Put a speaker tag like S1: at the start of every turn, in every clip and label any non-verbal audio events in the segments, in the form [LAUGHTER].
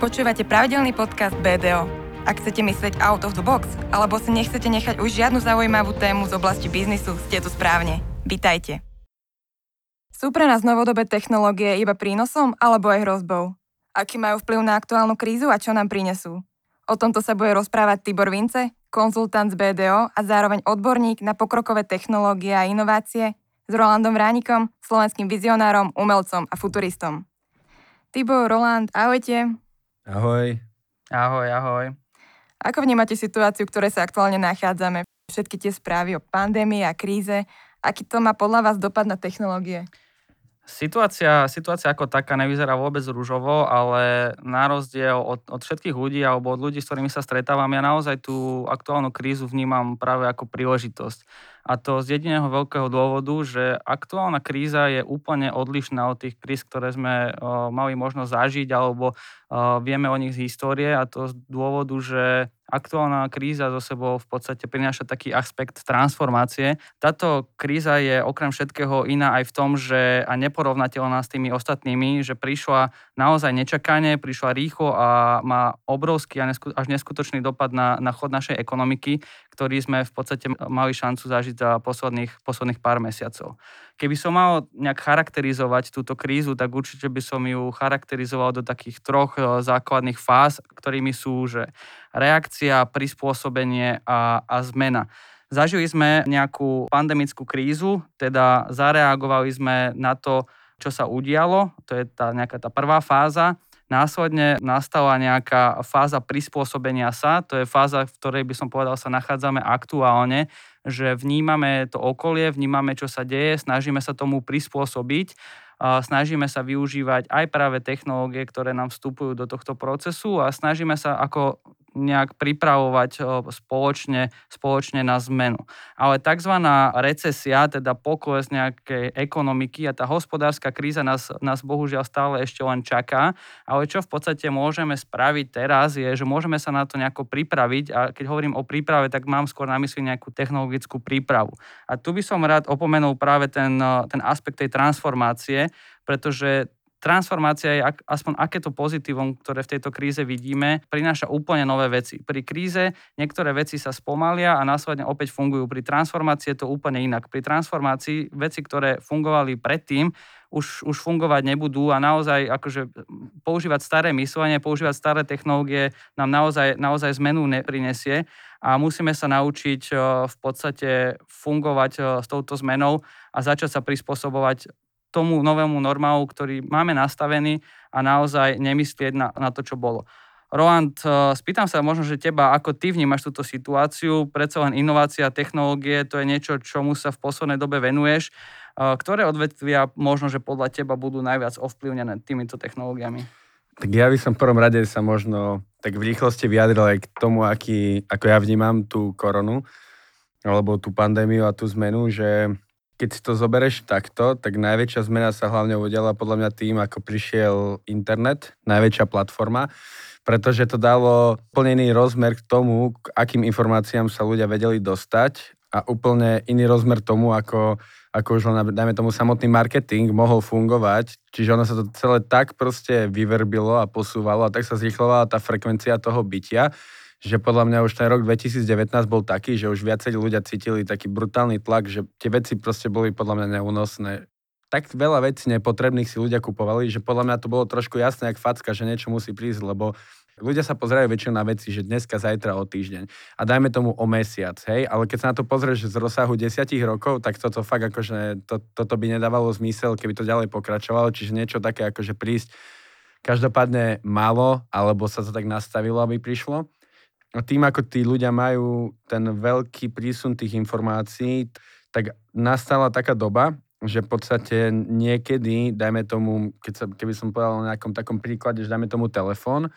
S1: Počúvate pravidelný podcast BDO. Ak chcete myslieť out of the box, alebo si nechcete nechať už žiadnu zaujímavú tému z oblasti biznisu, ste tu správne. Vítajte. Sú pre nás novodobé technológie iba prínosom alebo aj hrozbou? Aký majú vplyv na aktuálnu krízu a čo nám prinesú? O tomto sa bude rozprávať Tibor Vince, konzultant z BDO a zároveň odborník na pokrokové technológie a inovácie s Rolandom Vránikom, slovenským vizionárom, umelcom a futuristom. Tibor, Roland, ahojte.
S2: Ahoj.
S3: Ahoj, ahoj.
S1: Ako vnímate situáciu, v ktorej sa aktuálne nachádzame? Všetky tie správy o pandémii a kríze. Aký to má podľa vás dopad na technológie?
S3: Situácia, situácia ako taká nevyzerá vôbec rúžovo, ale na rozdiel od, od všetkých ľudí alebo od ľudí, s ktorými sa stretávam, ja naozaj tú aktuálnu krízu vnímam práve ako príležitosť. A to z jediného veľkého dôvodu, že aktuálna kríza je úplne odlišná od tých kríz, ktoré sme uh, mali možnosť zažiť alebo uh, vieme o nich z histórie a to z dôvodu, že aktuálna kríza zo sebou v podstate prináša taký aspekt transformácie. Táto kríza je okrem všetkého iná aj v tom, že a neporovnateľná s tými ostatnými, že prišla naozaj nečakane, prišla rýchlo a má obrovský až neskutočný dopad na, na chod našej ekonomiky, ktorý sme v podstate mali šancu zažiť za posledných, posledných pár mesiacov. Keby som mal nejak charakterizovať túto krízu, tak určite by som ju charakterizoval do takých troch e, základných fáz, ktorými sú že reakcia, prispôsobenie a, a zmena. Zažili sme nejakú pandemickú krízu, teda zareagovali sme na to, čo sa udialo, to je tá nejaká tá prvá fáza. Následne nastala nejaká fáza prispôsobenia sa, to je fáza, v ktorej by som povedal sa nachádzame aktuálne, že vnímame to okolie, vnímame, čo sa deje, snažíme sa tomu prispôsobiť, snažíme sa využívať aj práve technológie, ktoré nám vstupujú do tohto procesu a snažíme sa ako nejak pripravovať spoločne, spoločne na zmenu. Ale tzv. recesia, teda pokles nejakej ekonomiky a tá hospodárska kríza nás, nás bohužiaľ stále ešte len čaká. Ale čo v podstate môžeme spraviť teraz je, že môžeme sa na to nejako pripraviť a keď hovorím o príprave, tak mám skôr na mysli nejakú technologickú prípravu. A tu by som rád opomenul práve ten, ten aspekt tej transformácie, pretože transformácia je aspoň akéto pozitívum, ktoré v tejto kríze vidíme, prináša úplne nové veci. Pri kríze niektoré veci sa spomalia a následne opäť fungujú. Pri transformácii je to úplne inak. Pri transformácii veci, ktoré fungovali predtým, už, už fungovať nebudú a naozaj akože používať staré myslenie, používať staré technológie nám naozaj, naozaj zmenu neprinesie a musíme sa naučiť v podstate fungovať s touto zmenou a začať sa prispôsobovať tomu novému normálu, ktorý máme nastavený a naozaj nemyslieť na, na to, čo bolo. Roland, eh, spýtam sa možno, že teba, ako ty vnímaš túto situáciu, predsa len inovácia, technológie, to je niečo, čomu sa v poslednej dobe venuješ. Eh, ktoré odvetvia možno, že podľa teba budú najviac ovplyvnené týmito technológiami?
S2: Tak ja by som v prvom rade sa možno tak v rýchlosti vyjadril aj k tomu, aký, ako ja vnímam tú koronu, alebo tú pandémiu a tú zmenu, že keď si to zoberieš takto, tak najväčšia zmena sa hlavne udiala podľa mňa tým, ako prišiel internet, najväčšia platforma, pretože to dalo úplne iný rozmer k tomu, k akým informáciám sa ľudia vedeli dostať a úplne iný rozmer tomu, ako, ako už len, dajme tomu, samotný marketing mohol fungovať. Čiže ono sa to celé tak proste vyverbilo a posúvalo a tak sa zrýchlovala tá frekvencia toho bytia, že podľa mňa už ten rok 2019 bol taký, že už viacerí ľudia cítili taký brutálny tlak, že tie veci proste boli podľa mňa neúnosné. Tak veľa vecí nepotrebných si ľudia kupovali, že podľa mňa to bolo trošku jasné, jak facka, že niečo musí prísť, lebo ľudia sa pozerajú väčšinou na veci, že dneska, zajtra, o týždeň. A dajme tomu o mesiac, hej? Ale keď sa na to pozrieš z rozsahu desiatich rokov, tak toto fakt akože, to, toto by nedávalo zmysel, keby to ďalej pokračovalo, čiže niečo také akože prísť každopádne málo, alebo sa to tak nastavilo, aby prišlo. A tým, ako tí ľudia majú ten veľký prísun tých informácií, tak nastala taká doba, že v podstate niekedy, dajme tomu, keď sa, keby som povedal na nejakom takom príklade, že dajme tomu telefón,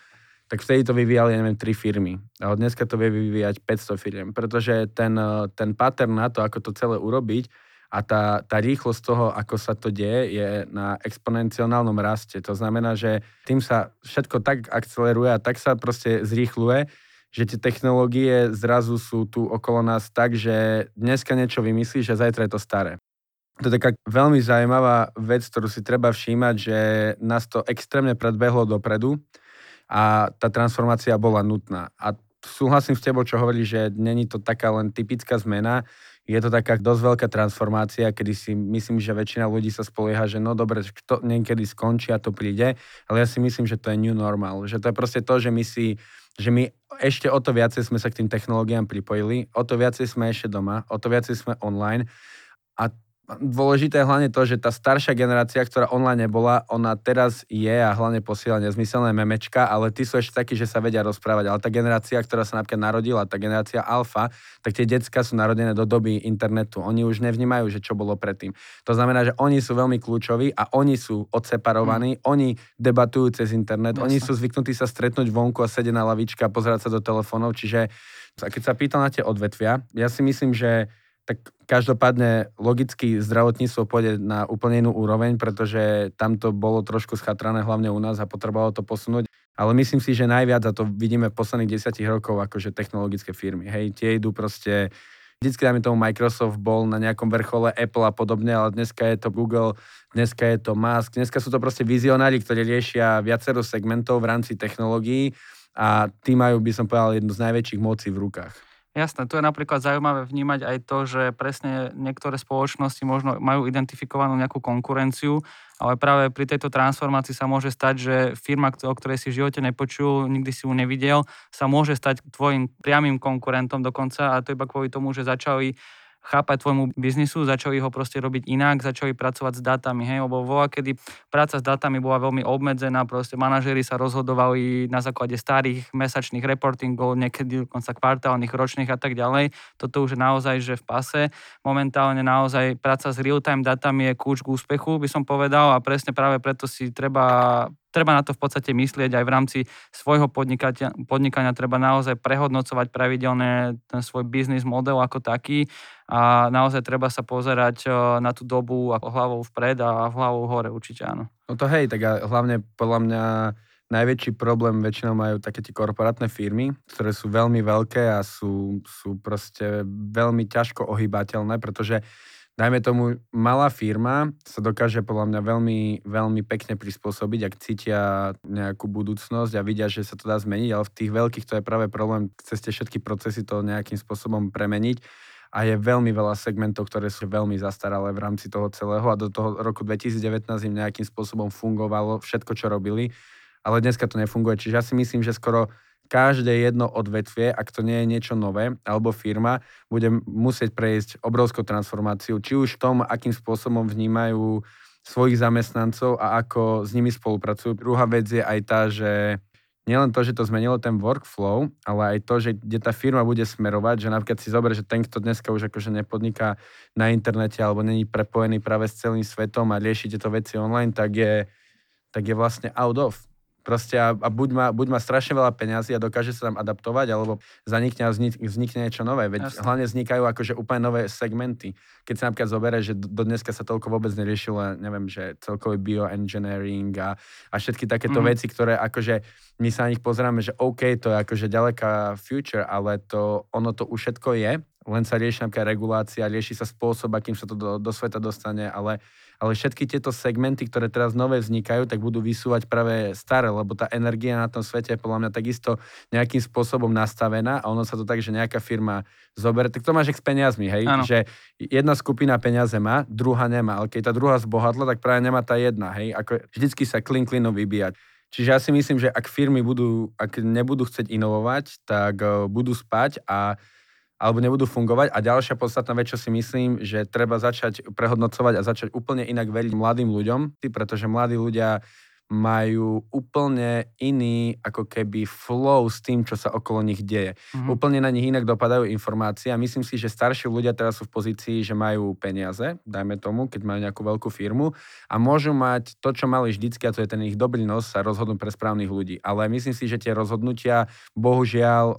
S2: tak vtedy to vyvíjali, neviem, tri firmy. A dneska to vie vyvíjať 500 firiem, pretože ten, ten pattern na to, ako to celé urobiť a tá, tá rýchlosť toho, ako sa to deje, je na exponenciálnom raste. To znamená, že tým sa všetko tak akceleruje a tak sa proste zrýchluje, že tie technológie zrazu sú tu okolo nás tak, že dneska niečo vymyslíš a zajtra je to staré. To je taká veľmi zaujímavá vec, ktorú si treba všímať, že nás to extrémne predbehlo dopredu. a tá transformácia bola nutná. A súhlasím s tebou, čo hovorí, že není to taká len typická zmena, je to taká dosť veľká transformácia, kedy si myslím, že väčšina ľudí sa spolieha, že no dobre, to niekedy skončí a to príde, ale ja si myslím, že to je new normal, že to je proste to, že my si že my ešte o to viacej sme sa k tým technológiám pripojili, o to viacej sme ešte doma, o to viacej sme online a dôležité je hlavne to, že tá staršia generácia, ktorá online nebola, ona teraz je a hlavne posiela nezmyselné memečka, ale tí sú ešte takí, že sa vedia rozprávať. Ale tá generácia, ktorá sa napríklad narodila, tá generácia alfa, tak tie decka sú narodené do doby internetu. Oni už nevnímajú, že čo bolo predtým. To znamená, že oni sú veľmi kľúčoví a oni sú odseparovaní, mm. oni debatujú cez internet, Jasne. oni sú zvyknutí sa stretnúť vonku a sedieť na lavičke a pozerať sa do telefónov. Čiže keď sa pýtam na tie odvetvia, ja si myslím, že tak každopádne logicky zdravotníctvo pôjde na úplne inú úroveň, pretože tam to bolo trošku schatrané hlavne u nás a potrebovalo to posunúť. Ale myslím si, že najviac, a to vidíme v posledných desiatich rokov, akože technologické firmy. Hej, tie idú proste vždycky dáme tomu Microsoft bol na nejakom vrchole Apple a podobne, ale dneska je to Google, dneska je to Musk, dneska sú to proste vizionári, ktorí riešia viacero segmentov v rámci technológií a tí majú, by som povedal, jednu z najväčších mocí v rukách.
S3: Jasné, tu je napríklad zaujímavé vnímať aj to, že presne niektoré spoločnosti možno majú identifikovanú nejakú konkurenciu, ale práve pri tejto transformácii sa môže stať, že firma, o ktorej si v živote nepočul, nikdy si ju nevidel, sa môže stať tvojim priamým konkurentom dokonca a to iba kvôli tomu, že začali chápať tvojmu biznisu, začali ho proste robiť inak, začali pracovať s dátami, hej, lebo voľa, kedy práca s dátami bola veľmi obmedzená, proste manažéri sa rozhodovali na základe starých mesačných reportingov, niekedy dokonca kvartálnych, ročných a tak ďalej. Toto už je naozaj, že v pase. Momentálne naozaj práca s real-time dátami je kľúč k úspechu, by som povedal, a presne práve preto si treba treba na to v podstate myslieť aj v rámci svojho podnikania treba naozaj prehodnocovať pravidelne ten svoj biznis model ako taký a naozaj treba sa pozerať na tú dobu ako hlavou vpred a hlavou hore určite áno.
S2: No to hej, tak a hlavne podľa mňa najväčší problém väčšinou majú také tie korporátne firmy, ktoré sú veľmi veľké a sú, sú proste veľmi ťažko ohýbateľné, pretože dajme tomu, malá firma sa dokáže podľa mňa veľmi, veľmi pekne prispôsobiť, ak cítia nejakú budúcnosť a vidia, že sa to dá zmeniť, ale v tých veľkých to je práve problém, cez všetky procesy to nejakým spôsobom premeniť a je veľmi veľa segmentov, ktoré sú veľmi zastaralé v rámci toho celého a do toho roku 2019 im nejakým spôsobom fungovalo všetko, čo robili, ale dneska to nefunguje. Čiže ja si myslím, že skoro každé jedno odvetvie, ak to nie je niečo nové, alebo firma, bude musieť prejsť obrovskou transformáciou, či už v tom, akým spôsobom vnímajú svojich zamestnancov a ako s nimi spolupracujú. Druhá vec je aj tá, že nielen to, že to zmenilo ten workflow, ale aj to, že kde tá firma bude smerovať, že napríklad si zober, že ten, kto dneska už akože nepodniká na internete alebo není prepojený práve s celým svetom a rieši tieto veci online, tak je, tak je vlastne out of. Proste a, a buď, má, buď má strašne veľa peňazí a dokáže sa tam adaptovať, alebo zanikne a vznikne niečo nové. Veď Jasne. hlavne vznikajú akože úplne nové segmenty. Keď sa napríklad zoberie, že do, do dneska sa toľko vôbec neriešilo, neviem, že celkový bioengineering a, a všetky takéto mm. veci, ktoré akože my sa na nich pozeráme, že OK, to je akože ďaleká future, ale to, ono to už všetko je, len sa rieši napríklad regulácia, rieši sa spôsob, akým sa to do, do sveta dostane, ale ale všetky tieto segmenty, ktoré teraz nové vznikajú, tak budú vysúvať práve staré, lebo tá energia na tom svete je podľa mňa takisto nejakým spôsobom nastavená a ono sa to tak, že nejaká firma zoberie, tak to máš s peniazmi, hej, ano. že jedna skupina peniaze má, druhá nemá, ale keď tá druhá zbohatla, tak práve nemá tá jedna, hej, ako vždycky sa klin klinu vybíjať. Čiže ja si myslím, že ak firmy budú, ak nebudú chcieť inovovať, tak uh, budú spať a alebo nebudú fungovať. A ďalšia podstatná vec, čo si myslím, že treba začať prehodnocovať a začať úplne inak veriť mladým ľuďom, pretože mladí ľudia majú úplne iný ako keby flow s tým, čo sa okolo nich deje. Mm-hmm. Úplne na nich inak dopadajú informácie a myslím si, že starší ľudia teraz sú v pozícii, že majú peniaze, dajme tomu, keď majú nejakú veľkú firmu a môžu mať to, čo mali vždycky a to je ten ich dobrý nos sa rozhodnúť pre správnych ľudí. Ale myslím si, že tie rozhodnutia bohužiaľ uh,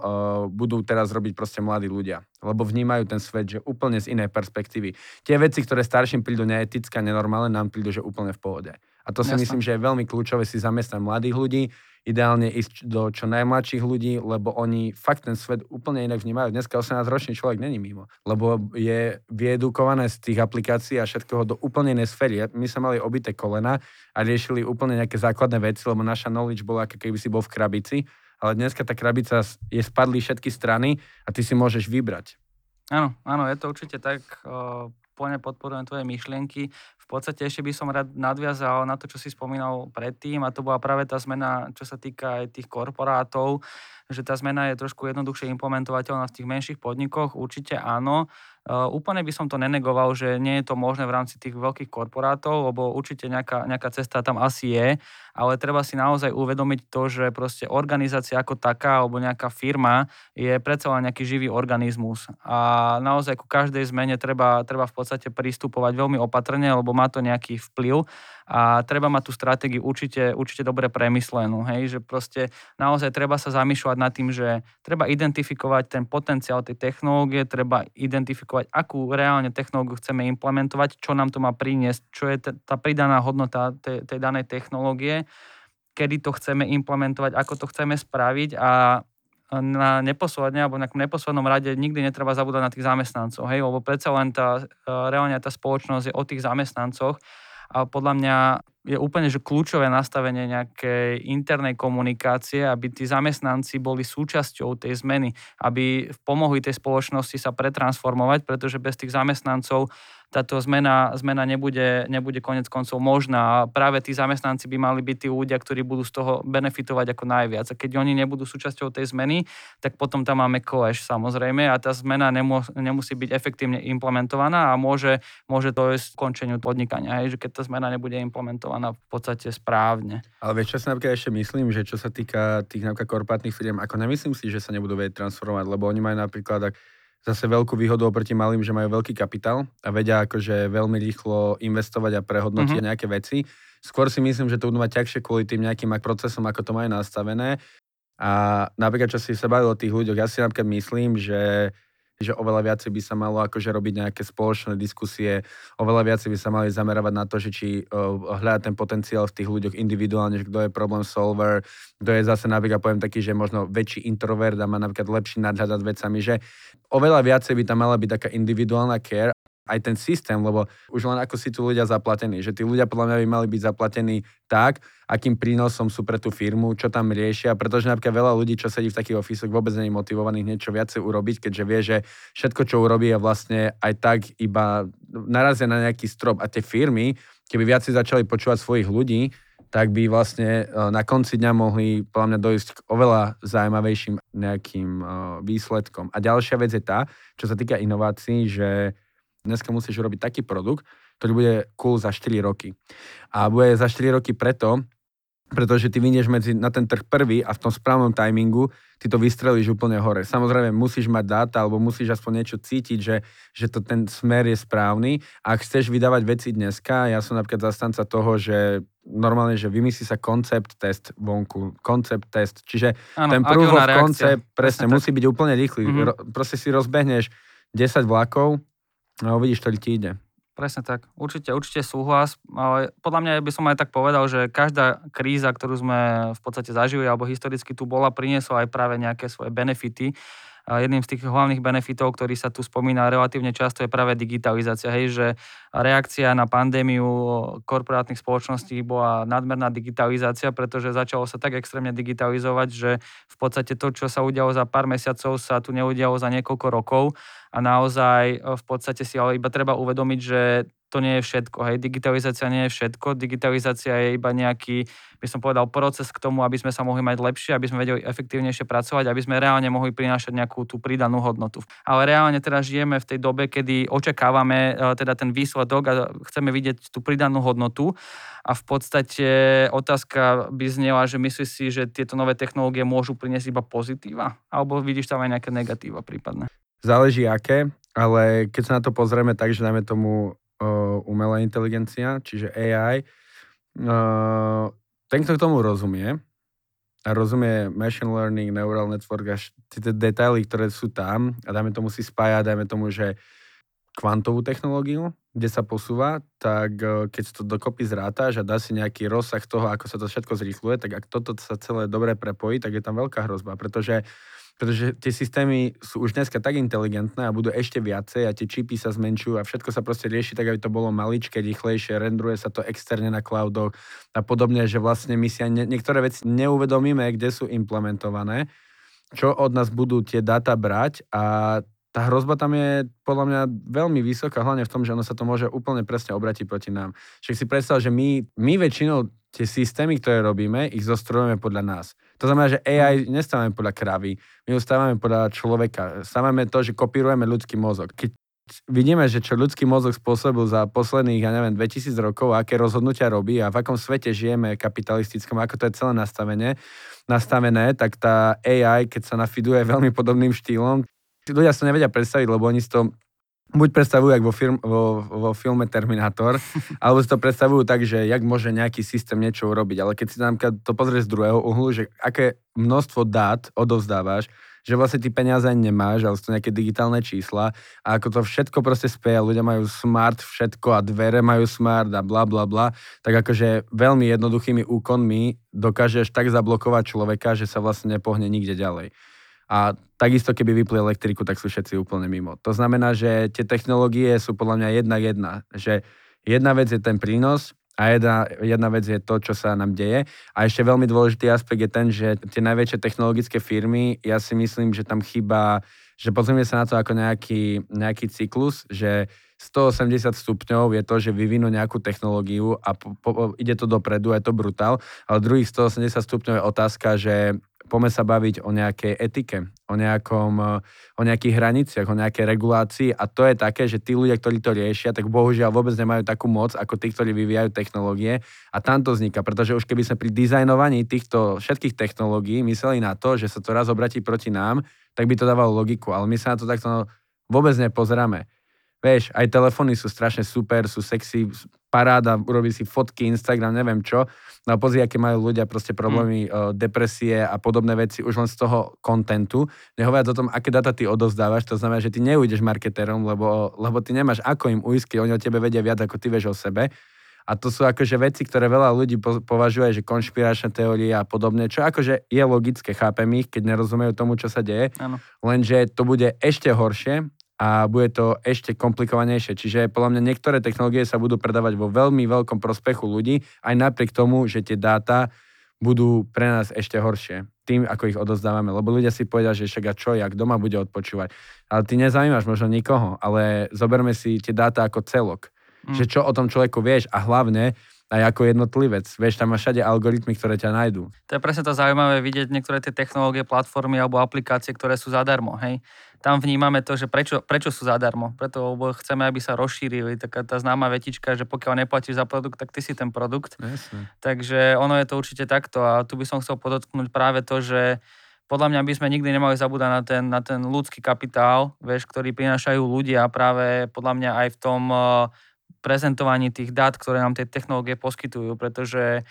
S2: budú teraz robiť proste mladí ľudia, lebo vnímajú ten svet, že úplne z inej perspektívy. Tie veci, ktoré starším prídu neetické a nenormálne, nám prídu, že úplne v pohode. A to si
S3: Jasné.
S2: myslím, že je veľmi kľúčové si zamestnať mladých ľudí, ideálne ísť do čo najmladších ľudí, lebo oni fakt ten svet úplne inak vnímajú. Dneska 18-ročný človek není mimo, lebo je vyedukované z tých aplikácií a všetkého do úplne inej sféry. My sme mali obité kolena a riešili úplne nejaké základné veci, lebo naša knowledge bola, ako keby si bol v krabici, ale dneska tá krabica je spadli všetky strany a ty si môžeš vybrať.
S3: Áno, áno, je to určite tak. Plne podporujem tvoje myšlienky. V podstate ešte by som rád nadviazal na to, čo si spomínal predtým a to bola práve tá zmena, čo sa týka aj tých korporátov, že tá zmena je trošku jednoduchšie implementovateľná v tých menších podnikoch. Určite áno. Uh, úplne by som to nenegoval, že nie je to možné v rámci tých veľkých korporátov, lebo určite nejaká, nejaká cesta tam asi je, ale treba si naozaj uvedomiť to, že proste organizácia ako taká alebo nejaká firma je predsa len nejaký živý organizmus. A naozaj ku každej zmene treba, treba v podstate pristupovať veľmi opatrne, lebo má to nejaký vplyv a treba mať tú stratégiu určite, určite dobre premyslenú, hej, že proste naozaj treba sa zamýšľať nad tým, že treba identifikovať ten potenciál tej technológie, treba identifikovať, akú reálne technológiu chceme implementovať, čo nám to má priniesť, čo je tá pridaná hodnota tej, tej danej technológie, kedy to chceme implementovať, ako to chceme spraviť a na neposledne alebo na neposlednom rade nikdy netreba zabúdať na tých zamestnancov, hej, lebo predsa len tá, reálne tá spoločnosť je o tých zamestnancoch a podľa mňa je úplne že kľúčové nastavenie nejakej internej komunikácie, aby tí zamestnanci boli súčasťou tej zmeny, aby pomohli tej spoločnosti sa pretransformovať, pretože bez tých zamestnancov táto zmena, zmena nebude, nebude konec koncov možná. A práve tí zamestnanci by mali byť tí ľudia, ktorí budú z toho benefitovať ako najviac. A keď oni nebudú súčasťou tej zmeny, tak potom tam máme clash samozrejme a tá zmena nemus, nemusí byť efektívne implementovaná a môže, môže to ísť skončeniu podnikania, hej, že keď tá zmena nebude implementovaná v podstate správne.
S2: Ale vieš, čo si napríklad ešte myslím, že čo sa týka tých napríklad korporátnych firiem, ako nemyslím si, že sa nebudú vedieť transformovať, lebo oni majú napríklad, ak zase veľkú výhodu oproti malým, že majú veľký kapitál a vedia akože veľmi rýchlo investovať a prehodnotiť mm-hmm. nejaké veci. Skôr si myslím, že to budú mať ťažšie kvôli tým nejakým procesom, ako to majú nastavené. A napríklad, čo si sa bavil o tých ľuďoch, ja si napríklad myslím, že že oveľa viacej by sa malo akože robiť nejaké spoločné diskusie, oveľa viacej by sa mali zameravať na to, že či uh, hľadať ten potenciál v tých ľuďoch individuálne, že kto je problém solver, kto je zase napríklad poviem taký, že možno väčší introvert a má napríklad lepší nadhľad nad vecami, že oveľa viacej by tam mala byť taká individuálna care aj ten systém, lebo už len ako si tu ľudia zaplatení, že tí ľudia podľa mňa by mali byť zaplatení tak, akým prínosom sú pre tú firmu, čo tam riešia, pretože napríklad veľa ľudí, čo sedí v takých ofisoch, vôbec nie je motivovaných niečo viacej urobiť, keďže vie, že všetko, čo urobí, je vlastne aj tak iba narazia na nejaký strop a tie firmy, keby viacej začali počúvať svojich ľudí, tak by vlastne e, na konci dňa mohli podľa mňa dojsť k oveľa zaujímavejším nejakým e, výsledkom. A ďalšia vec je tá, čo sa týka inovácií, že dneska musíš urobiť taký produkt, ktorý bude cool za 4 roky. A bude za 4 roky preto, pretože ty vynieš medzi, na ten trh prvý a v tom správnom timingu ty to vystrelíš úplne hore. Samozrejme, musíš mať dáta alebo musíš aspoň niečo cítiť, že, že to ten smer je správny. A ak chceš vydávať veci dneska, ja som napríklad zastanca toho, že normálne, že vymyslí sa koncept test vonku, koncept test. Čiže ano, ten proof of concept presne, presne musí byť úplne rýchly. Mm-hmm. Ro, proste si rozbehneš 10 vlakov a uvidíš, ktorý ti ide.
S3: Presne tak. Určite, určite súhlas. Ale podľa mňa by som aj tak povedal, že každá kríza, ktorú sme v podstate zažili alebo historicky tu bola, priniesla aj práve nejaké svoje benefity. Jedným z tých hlavných benefitov, ktorý sa tu spomína relatívne často, je práve digitalizácia. Hej, že reakcia na pandémiu korporátnych spoločností bola nadmerná digitalizácia, pretože začalo sa tak extrémne digitalizovať, že v podstate to, čo sa udialo za pár mesiacov, sa tu neudialo za niekoľko rokov a naozaj v podstate si ale iba treba uvedomiť, že to nie je všetko. Hej. Digitalizácia nie je všetko. Digitalizácia je iba nejaký, by som povedal, proces k tomu, aby sme sa mohli mať lepšie, aby sme vedeli efektívnejšie pracovať, aby sme reálne mohli prinášať nejakú tú pridanú hodnotu. Ale reálne teraz žijeme v tej dobe, kedy očakávame e, teda ten výsledok a chceme vidieť tú pridanú hodnotu. A v podstate otázka by znela, že myslíš si, že tieto nové technológie môžu priniesť iba pozitíva? Alebo vidíš tam aj nejaké negatíva prípadne?
S2: Záleží aké, ale keď sa na to pozrieme tak, že dáme tomu uh, umelá inteligencia, čiže AI, uh, ten, kto k tomu rozumie, a rozumie machine learning, neural network, až tie detaily, ktoré sú tam a dáme tomu si spájať, dajme tomu, že kvantovú technológiu, kde sa posúva, tak e, keď to dokopy zrátaš a dá si nejaký rozsah toho, ako sa to všetko zrýchluje, tak ak toto sa celé dobre prepojí, tak je tam veľká hrozba, pretože pretože tie systémy sú už dneska tak inteligentné a budú ešte viacej a tie čipy sa zmenšujú a všetko sa proste rieši tak, aby to bolo maličké, rýchlejšie, rendruje sa to externe na cloudoch a podobne, že vlastne my si aj niektoré veci neuvedomíme, kde sú implementované, čo od nás budú tie dáta brať a tá hrozba tam je podľa mňa veľmi vysoká, hlavne v tom, že ono sa to môže úplne presne obratiť proti nám. Však si predstav, že my, my väčšinou tie systémy, ktoré robíme, ich zostrojujeme podľa nás. To znamená, že AI nestávame podľa kravy, my ju stávame podľa človeka. Stávame to, že kopírujeme ľudský mozog. Keď vidíme, že čo ľudský mozog spôsobil za posledných, ja neviem, 2000 rokov, aké rozhodnutia robí a v akom svete žijeme kapitalistickom, ako to je celé nastavené, nastavené, tak tá AI, keď sa nafiduje veľmi podobným štýlom, ľudia sa nevedia predstaviť, lebo oni si to buď predstavujú ako vo, film, vo, vo filme Terminátor, [LAUGHS] alebo si to predstavujú tak, že jak môže nejaký systém niečo urobiť. Ale keď si tam to pozrieš z druhého uhlu, že aké množstvo dát odovzdávaš, že vlastne ty peniaze nemáš, ale sú to nejaké digitálne čísla a ako to všetko proste spieja, ľudia majú smart všetko a dvere majú smart a bla bla bla, tak akože veľmi jednoduchými úkonmi dokážeš tak zablokovať človeka, že sa vlastne nepohne nikde ďalej. A takisto, keby vypli elektriku, tak sú všetci úplne mimo. To znamená, že tie technológie sú podľa mňa jedna jedna. Že jedna vec je ten prínos a jedna, jedna vec je to, čo sa nám deje. A ešte veľmi dôležitý aspekt je ten, že tie najväčšie technologické firmy, ja si myslím, že tam chýba, že pozrieme sa na to ako nejaký, nejaký cyklus, že 180 stupňov je to, že vyvinú nejakú technológiu a po, po, ide to dopredu, je to brutál, ale druhých 180 stupňov je otázka, že poďme sa baviť o nejakej etike, o, nejakom, o nejakých hraniciach, o nejakej regulácii. A to je také, že tí ľudia, ktorí to riešia, tak bohužiaľ vôbec nemajú takú moc ako tí, ktorí vyvíjajú technológie. A tam to vzniká, pretože už keby sme pri dizajnovaní týchto všetkých technológií mysleli na to, že sa to raz obratí proti nám, tak by to dávalo logiku, ale my sa na to takto vôbec nepozeráme. Vieš, aj telefóny sú strašne super, sú sexy, paráda, urobí si fotky, Instagram, neviem čo. No a pozri, aké majú ľudia proste problémy, mm. depresie a podobné veci už len z toho kontentu. Nehovoriac o tom, aké data ty odozdávaš, to znamená, že ty neújdeš marketérom, lebo, lebo ty nemáš ako im uísť, oni o tebe vedia viac, ako ty vieš o sebe. A to sú akože veci, ktoré veľa ľudí považuje, že konšpiračné teórie a podobne, čo akože je logické, chápem ich, keď nerozumejú tomu, čo sa deje. Ano. Lenže to bude ešte horšie, a bude to ešte komplikovanejšie. Čiže podľa mňa niektoré technológie sa budú predávať vo veľmi veľkom prospechu ľudí, aj napriek tomu, že tie dáta budú pre nás ešte horšie tým, ako ich odozdávame. Lebo ľudia si povedia, že však a čo, jak doma bude odpočúvať. Ale ty nezaujímaš možno nikoho, ale zoberme si tie dáta ako celok. Mm. Že čo o tom človeku vieš a hlavne aj ako jednotlivec. Vieš, tam máš všade algoritmy, ktoré ťa nájdú.
S3: To je presne to zaujímavé vidieť niektoré tie technológie, platformy alebo aplikácie, ktoré sú zadarmo. Hej tam vnímame to, že prečo, prečo sú zadarmo. Preto lebo chceme, aby sa rozšírili. Taká tá známa vetička, že pokiaľ neplatíš za produkt, tak ty si ten produkt.
S2: Jasne.
S3: Takže ono je to určite takto. A tu by som chcel podotknúť práve to, že podľa mňa by sme nikdy nemali zabúdať na ten, na ten ľudský kapitál, vieš, ktorý prinášajú ľudia práve podľa mňa aj v tom eh, prezentovaní tých dát, ktoré nám tie technológie poskytujú, pretože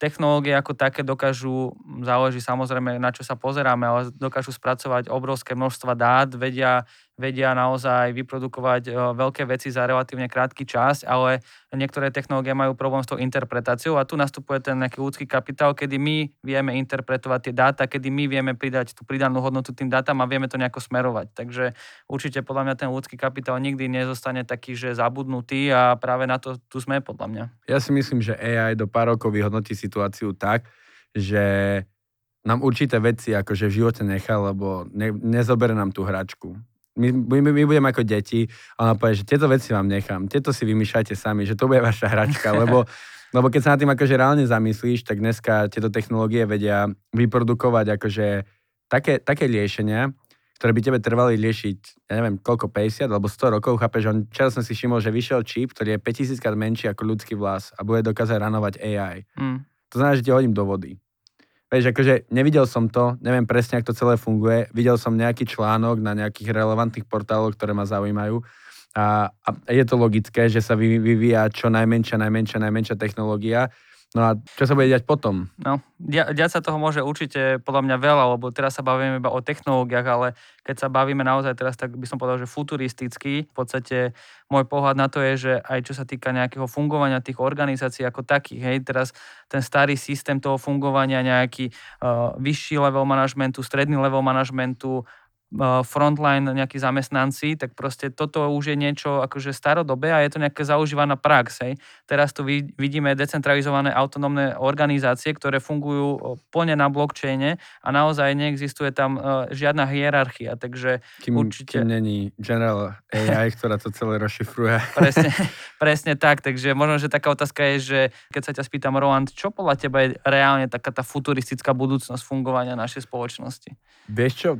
S3: technológie ako také dokážu, záleží samozrejme na čo sa pozeráme, ale dokážu spracovať obrovské množstva dát, vedia vedia naozaj vyprodukovať e, veľké veci za relatívne krátky čas, ale niektoré technológie majú problém s tou interpretáciou a tu nastupuje ten nejaký ľudský kapitál, kedy my vieme interpretovať tie dáta, kedy my vieme pridať tú pridanú hodnotu tým dátam a vieme to nejako smerovať. Takže určite podľa mňa ten ľudský kapitál nikdy nezostane taký, že zabudnutý a práve na to tu sme podľa mňa.
S2: Ja si myslím, že AI do pár rokov vyhodnotí situáciu tak, že nám určité veci akože v živote nechá, lebo ne, nezobere nám tú hračku my, my, my budeme ako deti a ona povie, že tieto veci vám nechám, tieto si vymýšľajte sami, že to bude vaša hračka, [LAUGHS] lebo, lebo keď sa na tým akože reálne zamyslíš, tak dneska tieto technológie vedia vyprodukovať akože také, také riešenia, ktoré by tebe trvali liešiť, ja neviem, koľko, 50 alebo 100 rokov, chápeš, on čas som si všimol, že vyšiel čip, ktorý je 5000 krát menší ako ľudský vlas a bude dokázať ranovať AI. Mm. To znamená, že ti hodím do vody. Vieš, akože nevidel som to, neviem presne, ako to celé funguje. Videl som nejaký článok na nejakých relevantných portáloch, ktoré ma zaujímajú. A, a je to logické, že sa vyvíja čo najmenšia, najmenšia, najmenšia technológia. No a čo sa bude diať potom?
S3: No, dia, diať sa toho môže určite podľa mňa veľa, lebo teraz sa bavíme iba o technológiách, ale keď sa bavíme naozaj teraz, tak by som povedal, že futuristicky. V podstate môj pohľad na to je, že aj čo sa týka nejakého fungovania tých organizácií ako takých, hej, teraz ten starý systém toho fungovania, nejaký uh, vyšší level manažmentu, stredný level manažmentu, frontline nejakí zamestnanci, tak proste toto už je niečo akože starodobé a je to nejaká zaužívaná prax. Hej. Teraz tu vidíme decentralizované autonómne organizácie, ktoré fungujú plne na blockchaine a naozaj neexistuje tam žiadna hierarchia, takže
S2: kým,
S3: určite...
S2: Kým není General AI, ktorá to celé rozšifruje. [LAUGHS]
S3: presne, presne tak, takže možno, že taká otázka je, že keď sa ťa spýtam, Roland, čo podľa teba je reálne taká tá futuristická budúcnosť fungovania našej spoločnosti?
S2: Vieš čo,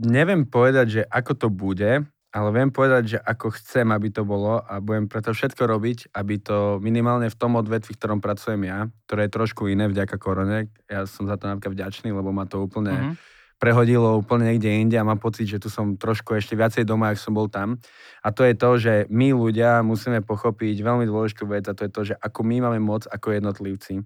S2: neviem povedať, že ako to bude, ale viem povedať, že ako chcem, aby to bolo a budem preto všetko robiť, aby to minimálne v tom odvetvi, v ktorom pracujem ja, ktoré je trošku iné vďaka korone, ja som za to napríklad vďačný, lebo ma to úplne mm-hmm. prehodilo úplne niekde inde a mám pocit, že tu som trošku ešte viacej doma, ak som bol tam. A to je to, že my ľudia musíme pochopiť veľmi dôležitú vec a to je to, že ako my máme moc ako jednotlivci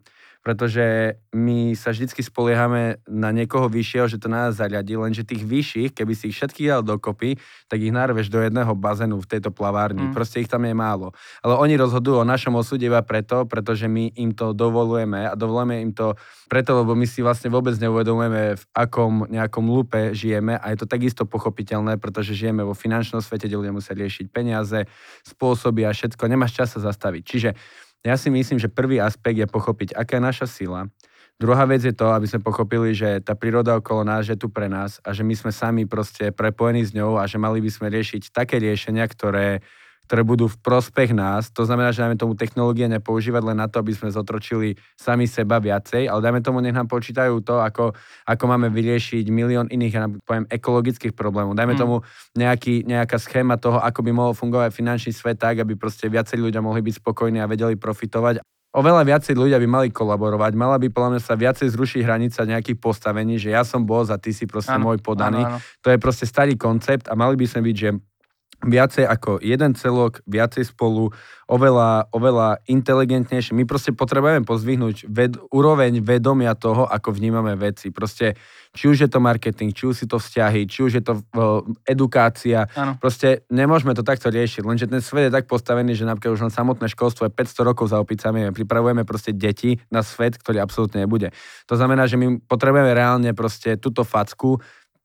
S2: pretože my sa vždy spoliehame na niekoho vyššieho, že to nás zariadi, lenže tých vyšších, keby si ich všetkých dal dokopy, tak ich narveš do jedného bazénu v tejto plavárni. Mm. Proste ich tam je málo. Ale oni rozhodujú o našom osude iba preto, pretože my im to dovolujeme a dovolujeme im to preto, lebo my si vlastne vôbec neuvedomujeme, v akom nejakom lupe žijeme a je to takisto pochopiteľné, pretože žijeme vo finančnom svete, kde ľudia musia riešiť peniaze, spôsoby a všetko. Nemáš čas sa zastaviť. Čiže ja si myslím, že prvý aspekt je pochopiť, aká je naša sila. Druhá vec je to, aby sme pochopili, že tá príroda okolo nás je tu pre nás a že my sme sami proste prepojení s ňou a že mali by sme riešiť také riešenia, ktoré ktoré budú v prospech nás. To znamená, že dáme tomu technológie nepoužívať len na to, aby sme zotročili sami seba viacej, ale dajme tomu, nech nám počítajú to, ako, ako máme vyriešiť milión iných, ja poviem, ekologických problémov. Dajme mm. tomu nejaký, nejaká schéma toho, ako by mohol fungovať finančný svet tak, aby proste viacej ľudia mohli byť spokojní a vedeli profitovať. Oveľa viacej ľudia by mali kolaborovať, mala by podľa mňa sa viacej zrušiť hranica nejakých postavení, že ja som boss a ty si proste ano, môj podaný. Ano, ano. To je proste starý koncept a mali by sme byť, že viacej ako jeden celok, viacej spolu, oveľa, oveľa inteligentnejšie. My proste potrebujeme pozvihnúť ved, úroveň vedomia toho, ako vnímame veci. Proste, či už je to marketing, či už si to vzťahy, či už je to uh, edukácia. Ano. Proste nemôžeme to takto riešiť, lenže ten svet je tak postavený, že napríklad už len samotné školstvo je 500 rokov za opicami pripravujeme proste deti na svet, ktorý absolútne nebude. To znamená, že my potrebujeme reálne proste túto facku,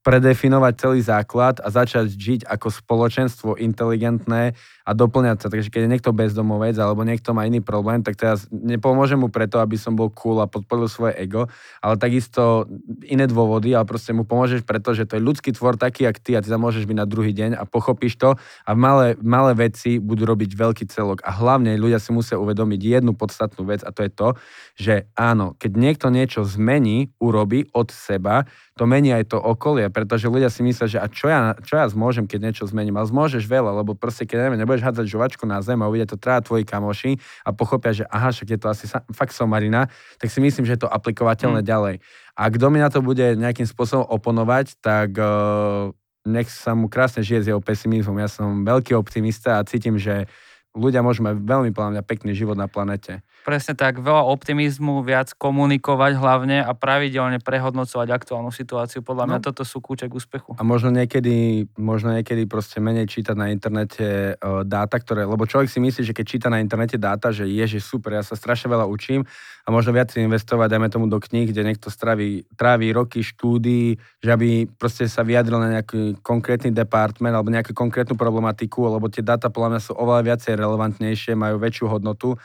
S2: predefinovať celý základ a začať žiť ako spoločenstvo inteligentné a doplňať sa. Takže keď je niekto bezdomovec alebo niekto má iný problém, tak teraz nepomôžem mu preto, aby som bol cool a podporil svoje ego, ale takisto iné dôvody, ale proste mu pomôžeš preto, že to je ľudský tvor taký, jak ty a ty sa môžeš byť na druhý deň a pochopíš to a malé, malé veci budú robiť veľký celok. A hlavne ľudia si musia uvedomiť jednu podstatnú vec a to je to, že áno, keď niekto niečo zmení, urobí od seba, to mení aj to okolie, pretože ľudia si myslia, že a čo ja, čo ja zmôžem, keď niečo zmením. Ale zmôžeš veľa, lebo proste keď neviem, nebudeš hádzať žuvačku na zem a uvidia to traja tvoji kamoši a pochopia, že aha, však je to asi sa, fakt somarina, tak si myslím, že je to aplikovateľné mm. ďalej. A kto mi na to bude nejakým spôsobom oponovať, tak uh, nech sa mu krásne žije s jeho pesimizmom. Ja som veľký optimista a cítim, že ľudia môžu mať veľmi plán pekný život na planete.
S3: Presne tak, veľa optimizmu, viac komunikovať hlavne a pravidelne prehodnocovať aktuálnu situáciu. Podľa mňa no. toto sú kľúče k úspechu.
S2: A možno niekedy, možno niekedy proste menej čítať na internete uh, dáta, ktoré, lebo človek si myslí, že keď číta na internete dáta, že je, že super, ja sa strašne veľa učím a možno viac investovať, dajme tomu do kníh, kde niekto straví, tráví roky štúdií, že aby proste sa vyjadril na nejaký konkrétny department alebo nejakú konkrétnu problematiku, lebo tie dáta podľa mňa sú oveľa viacej relevantnejšie, majú väčšiu hodnotu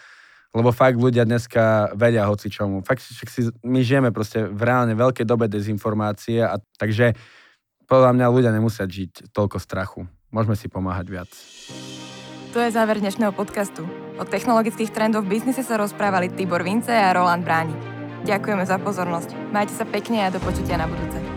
S2: lebo fakt ľudia dneska vedia hoci čomu. Fakt si, my žijeme proste v reálne veľkej dobe dezinformácie a takže podľa mňa ľudia nemusia žiť toľko strachu. Môžeme si pomáhať viac.
S1: To je záver dnešného podcastu. O technologických trendoch v biznise sa rozprávali Tibor Vince a Roland Bránik. Ďakujeme za pozornosť. Majte sa pekne a do počutia na budúce.